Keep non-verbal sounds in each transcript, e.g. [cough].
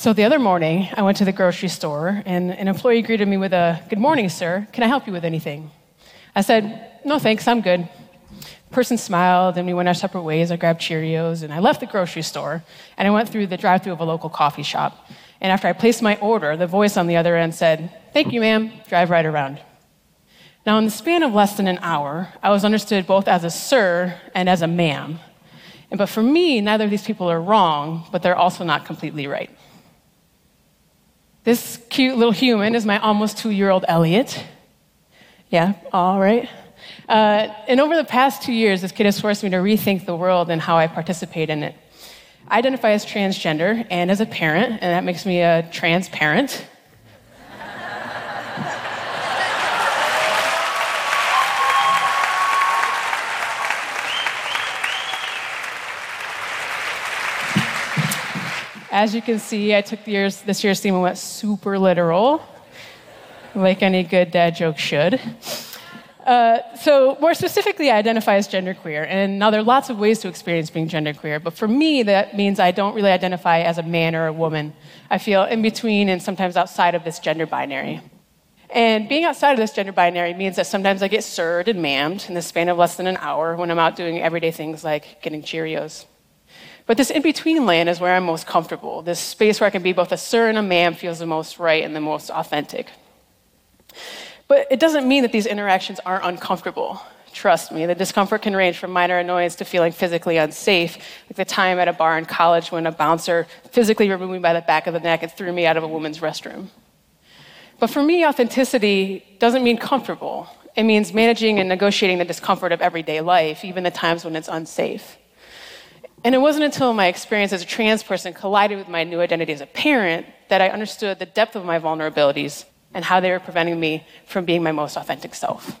So the other morning, I went to the grocery store, and an employee greeted me with a, Good morning, sir. Can I help you with anything? I said, No, thanks, I'm good. The person smiled, and we went our separate ways. I grabbed Cheerios, and I left the grocery store, and I went through the drive through of a local coffee shop. And after I placed my order, the voice on the other end said, Thank you, ma'am, drive right around. Now, in the span of less than an hour, I was understood both as a sir and as a ma'am. But for me, neither of these people are wrong, but they're also not completely right. This cute little human is my almost two year old Elliot. Yeah, all right. Uh, and over the past two years, this kid has forced me to rethink the world and how I participate in it. I identify as transgender and as a parent, and that makes me a transparent. As you can see, I took the year's, this year's theme and went super literal, like any good dad joke should. Uh, so, more specifically, I identify as genderqueer. And now there are lots of ways to experience being genderqueer, but for me, that means I don't really identify as a man or a woman. I feel in between and sometimes outside of this gender binary. And being outside of this gender binary means that sometimes I get sirred and ma'amed in the span of less than an hour when I'm out doing everyday things like getting Cheerios. But this in between land is where I'm most comfortable. This space where I can be both a sir and a ma'am feels the most right and the most authentic. But it doesn't mean that these interactions aren't uncomfortable. Trust me, the discomfort can range from minor annoyance to feeling physically unsafe, like the time at a bar in college when a bouncer physically removed me by the back of the neck and threw me out of a woman's restroom. But for me, authenticity doesn't mean comfortable. It means managing and negotiating the discomfort of everyday life, even the times when it's unsafe. And it wasn't until my experience as a trans person collided with my new identity as a parent that I understood the depth of my vulnerabilities and how they were preventing me from being my most authentic self.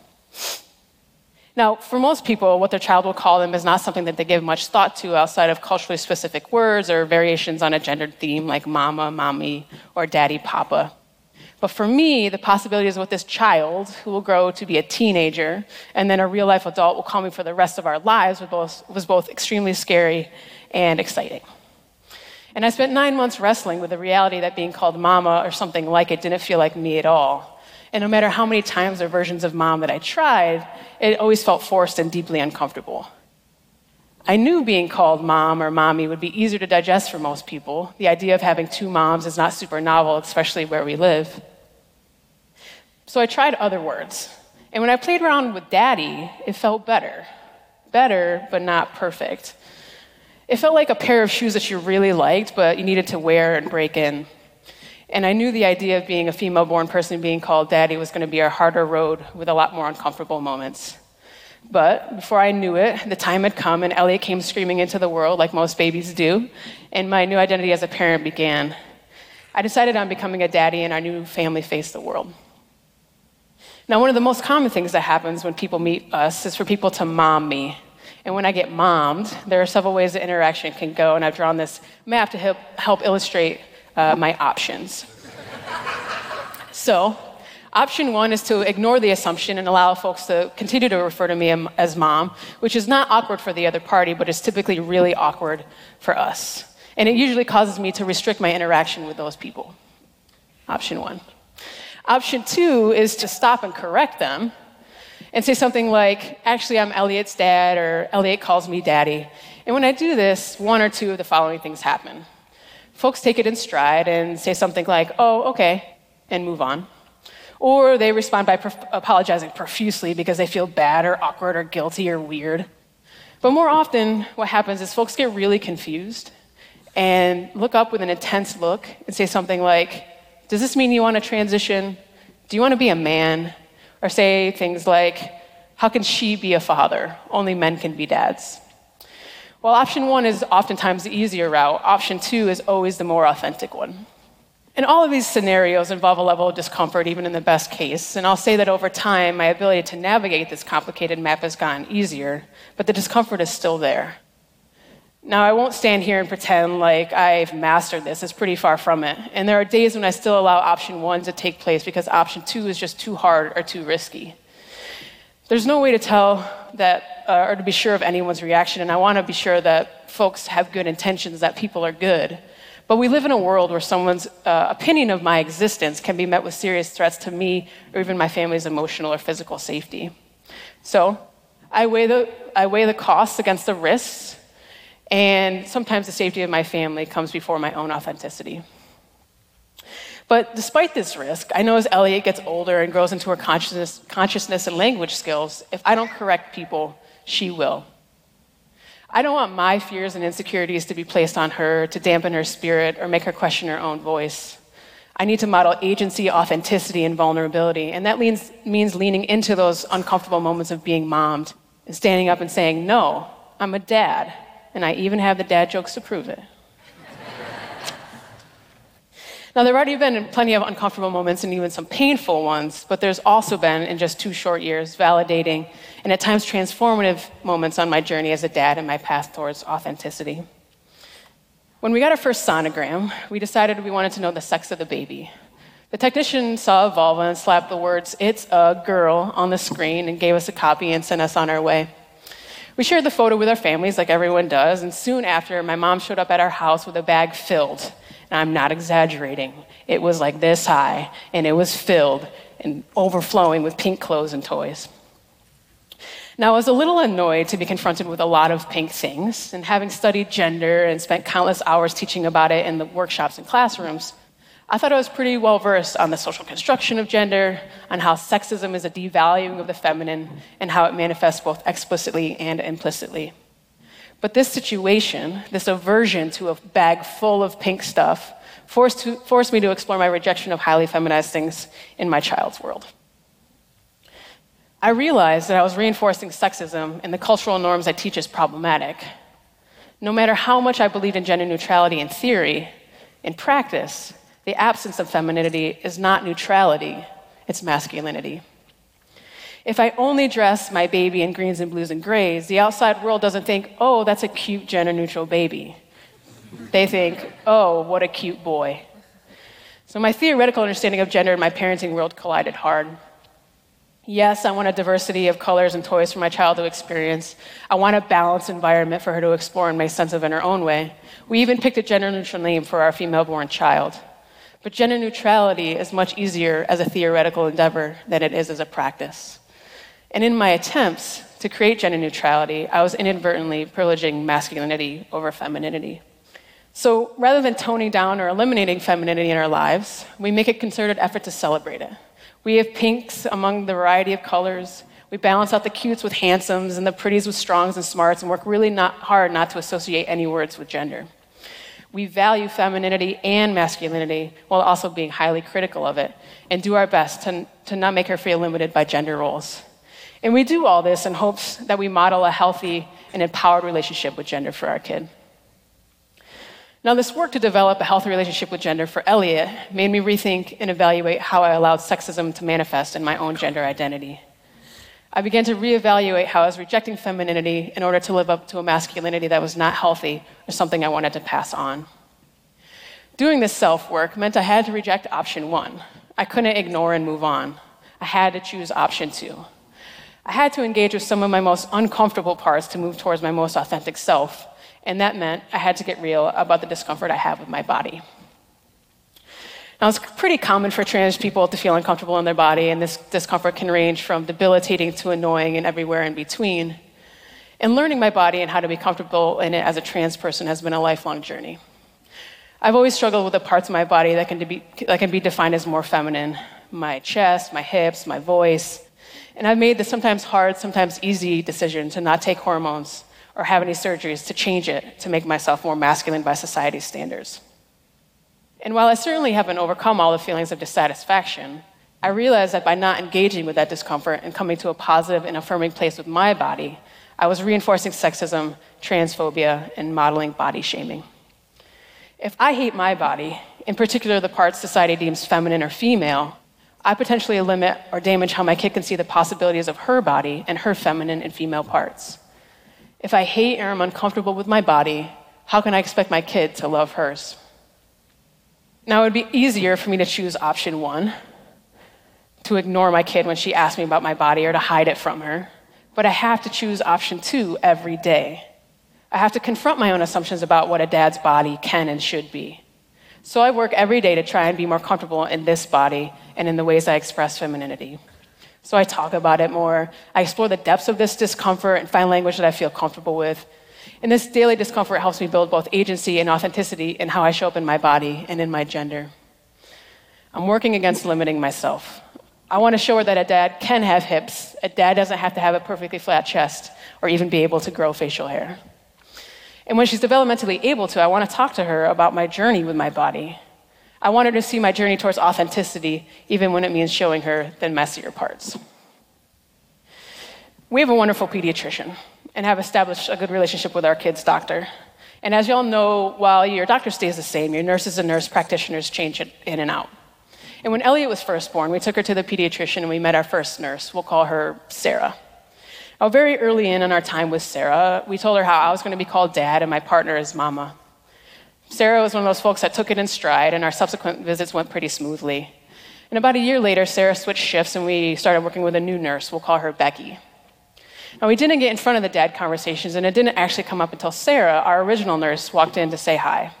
Now, for most people, what their child will call them is not something that they give much thought to outside of culturally specific words or variations on a gendered theme like mama, mommy, or daddy, papa. But for me, the possibilities with this child who will grow to be a teenager and then a real life adult will call me for the rest of our lives was both, was both extremely scary and exciting. And I spent nine months wrestling with the reality that being called mama or something like it didn't feel like me at all. And no matter how many times or versions of mom that I tried, it always felt forced and deeply uncomfortable. I knew being called mom or mommy would be easier to digest for most people. The idea of having two moms is not super novel, especially where we live. So I tried other words. And when I played around with daddy, it felt better. Better, but not perfect. It felt like a pair of shoes that you really liked, but you needed to wear and break in. And I knew the idea of being a female born person being called daddy was going to be a harder road with a lot more uncomfortable moments. But before I knew it, the time had come, and Elliot came screaming into the world like most babies do, and my new identity as a parent began. I decided on becoming a daddy, and our new family faced the world. Now, one of the most common things that happens when people meet us is for people to mom me. And when I get mommed, there are several ways the interaction can go, and I've drawn this map to help, help illustrate uh, my options. so, option one is to ignore the assumption and allow folks to continue to refer to me as mom, which is not awkward for the other party, but is typically really awkward for us. And it usually causes me to restrict my interaction with those people. Option one. Option two is to stop and correct them and say something like, actually, I'm Elliot's dad, or Elliot calls me daddy. And when I do this, one or two of the following things happen. Folks take it in stride and say something like, oh, okay, and move on. Or they respond by prof- apologizing profusely because they feel bad or awkward or guilty or weird. But more often, what happens is folks get really confused and look up with an intense look and say something like, does this mean you want to transition? Do you want to be a man? Or say things like, How can she be a father? Only men can be dads. While option one is oftentimes the easier route, option two is always the more authentic one. And all of these scenarios involve a level of discomfort, even in the best case. And I'll say that over time, my ability to navigate this complicated map has gotten easier, but the discomfort is still there. Now, I won't stand here and pretend like I've mastered this. It's pretty far from it. And there are days when I still allow option one to take place because option two is just too hard or too risky. There's no way to tell that uh, or to be sure of anyone's reaction, and I want to be sure that folks have good intentions, that people are good. But we live in a world where someone's uh, opinion of my existence can be met with serious threats to me or even my family's emotional or physical safety. So I weigh the, I weigh the costs against the risks, and sometimes the safety of my family comes before my own authenticity. But despite this risk, I know as Elliot gets older and grows into her consciousness, consciousness and language skills, if I don't correct people, she will. I don't want my fears and insecurities to be placed on her to dampen her spirit or make her question her own voice. I need to model agency, authenticity, and vulnerability. And that means, means leaning into those uncomfortable moments of being mommed and standing up and saying, No, I'm a dad. And I even have the dad jokes to prove it. Now, there have already been plenty of uncomfortable moments and even some painful ones, but there's also been, in just two short years, validating and at times transformative moments on my journey as a dad and my path towards authenticity. When we got our first sonogram, we decided we wanted to know the sex of the baby. The technician saw a vulva and slapped the words, It's a girl, on the screen and gave us a copy and sent us on our way. We shared the photo with our families, like everyone does, and soon after, my mom showed up at our house with a bag filled I'm not exaggerating. It was like this high, and it was filled and overflowing with pink clothes and toys. Now, I was a little annoyed to be confronted with a lot of pink things, and having studied gender and spent countless hours teaching about it in the workshops and classrooms, I thought I was pretty well versed on the social construction of gender, on how sexism is a devaluing of the feminine, and how it manifests both explicitly and implicitly. But this situation, this aversion to a bag full of pink stuff, forced, to, forced me to explore my rejection of highly feminized things in my child's world. I realized that I was reinforcing sexism and the cultural norms I teach as problematic. No matter how much I believed in gender neutrality in theory, in practice, the absence of femininity is not neutrality, it's masculinity. If I only dress my baby in greens and blues and grays, the outside world doesn't think, oh, that's a cute gender neutral baby. They think, oh, what a cute boy. So my theoretical understanding of gender in my parenting world collided hard. Yes, I want a diversity of colors and toys for my child to experience. I want a balanced environment for her to explore and make sense of in her own way. We even picked a gender neutral name for our female born child. But gender neutrality is much easier as a theoretical endeavor than it is as a practice. And in my attempts to create gender neutrality, I was inadvertently privileging masculinity over femininity. So rather than toning down or eliminating femininity in our lives, we make a concerted effort to celebrate it. We have pinks among the variety of colors. We balance out the cutes with handsomes and the pretties with strongs and smarts and work really not hard not to associate any words with gender. We value femininity and masculinity while also being highly critical of it and do our best to, to not make her feel limited by gender roles. And we do all this in hopes that we model a healthy and empowered relationship with gender for our kid. Now, this work to develop a healthy relationship with gender for Elliot made me rethink and evaluate how I allowed sexism to manifest in my own gender identity. I began to reevaluate how I was rejecting femininity in order to live up to a masculinity that was not healthy or something I wanted to pass on. Doing this self work meant I had to reject option one. I couldn't ignore and move on. I had to choose option two. I had to engage with some of my most uncomfortable parts to move towards my most authentic self, and that meant I had to get real about the discomfort I have with my body. Now, it's pretty common for trans people to feel uncomfortable in their body, and this discomfort can range from debilitating to annoying and everywhere in between. And learning my body and how to be comfortable in it as a trans person has been a lifelong journey. I've always struggled with the parts of my body that can be, that can be defined as more feminine my chest, my hips, my voice, and I've made the sometimes hard, sometimes easy decision to not take hormones or have any surgeries to change it to make myself more masculine by society's standards. And while I certainly haven't overcome all the feelings of dissatisfaction, I realized that by not engaging with that discomfort and coming to a positive and affirming place with my body, I was reinforcing sexism, transphobia, and modeling body shaming. If I hate my body, in particular the parts society deems feminine or female, I potentially limit or damage how my kid can see the possibilities of her body and her feminine and female parts. If I hate or am uncomfortable with my body, how can I expect my kid to love hers? Now, it would be easier for me to choose option one, to ignore my kid when she asks me about my body or to hide it from her, but I have to choose option two every day. I have to confront my own assumptions about what a dad's body can and should be. So I work every day to try and be more comfortable in this body and in the ways I express femininity. So I talk about it more. I explore the depths of this discomfort and find language that I feel comfortable with. And this daily discomfort helps me build both agency and authenticity in how I show up in my body and in my gender. I'm working against limiting myself. I want to show her that a dad can have hips. A dad doesn't have to have a perfectly flat chest or even be able to grow facial hair. And when she's developmentally able to, I want to talk to her about my journey with my body. I want her to see my journey towards authenticity, even when it means showing her the messier parts. We have a wonderful pediatrician and have established a good relationship with our kids' doctor. And as you all know, while your doctor stays the same, your nurses and nurse practitioners change it in and out. And when Elliot was first born, we took her to the pediatrician and we met our first nurse. We'll call her Sarah. Now, very early in in our time with Sarah, we told her how I was going to be called dad and my partner is mama. Sarah was one of those folks that took it in stride, and our subsequent visits went pretty smoothly. And about a year later, Sarah switched shifts and we started working with a new nurse. We'll call her Becky. Now, we didn't get in front of the dad conversations, and it didn't actually come up until Sarah, our original nurse, walked in to say hi.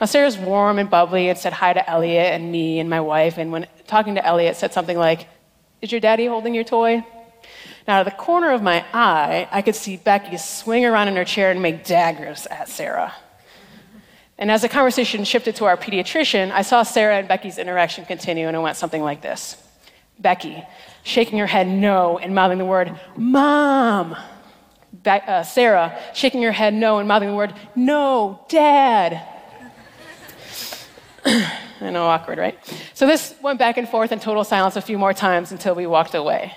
Now, Sarah's warm and bubbly and said hi to Elliot and me and my wife, and when talking to Elliot, said something like, Is your daddy holding your toy? Now, out of the corner of my eye, I could see Becky swing around in her chair and make daggers at Sarah. And as the conversation shifted to our pediatrician, I saw Sarah and Becky's interaction continue, and it went something like this Becky, shaking her head no and mouthing the word, Mom. Be- uh, Sarah, shaking her head no and mouthing the word, No, Dad. [clears throat] I know, awkward, right? So this went back and forth in total silence a few more times until we walked away.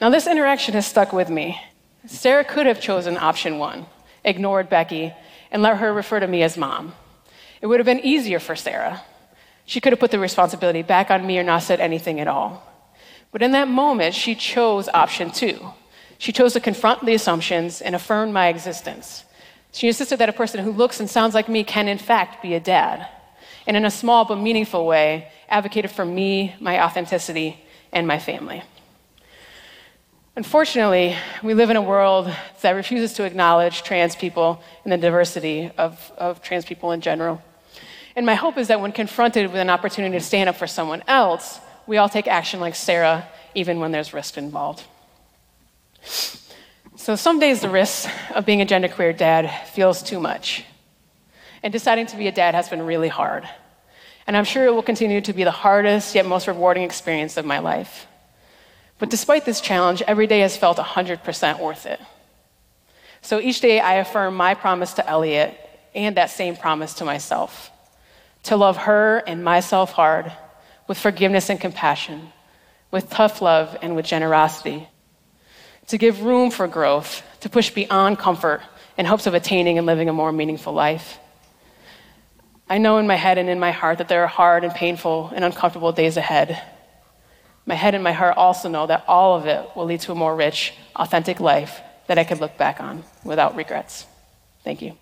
Now, this interaction has stuck with me. Sarah could have chosen option one, ignored Becky, and let her refer to me as mom. It would have been easier for Sarah. She could have put the responsibility back on me or not said anything at all. But in that moment, she chose option two. She chose to confront the assumptions and affirm my existence. She insisted that a person who looks and sounds like me can, in fact, be a dad. And in a small but meaningful way, advocated for me, my authenticity, and my family. Unfortunately, we live in a world that refuses to acknowledge trans people and the diversity of, of trans people in general. And my hope is that when confronted with an opportunity to stand up for someone else, we all take action like Sarah, even when there's risk involved. So some days the risk of being a genderqueer dad feels too much. And deciding to be a dad has been really hard. And I'm sure it will continue to be the hardest yet most rewarding experience of my life. But despite this challenge, every day has felt 100% worth it. So each day I affirm my promise to Elliot and that same promise to myself to love her and myself hard with forgiveness and compassion, with tough love and with generosity, to give room for growth, to push beyond comfort in hopes of attaining and living a more meaningful life. I know in my head and in my heart that there are hard and painful and uncomfortable days ahead. My head and my heart also know that all of it will lead to a more rich, authentic life that I could look back on without regrets. Thank you.